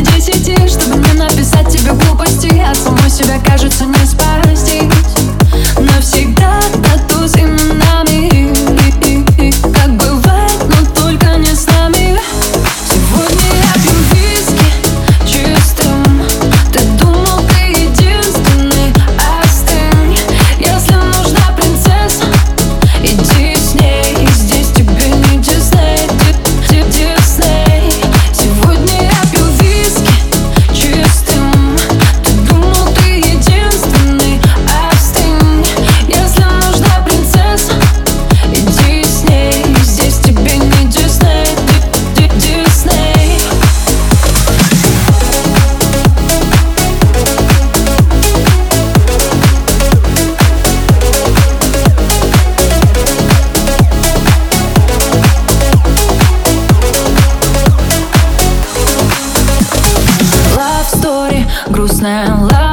из десяти Чтобы не написать тебе глупости а самой себя кажется не спать грустная лава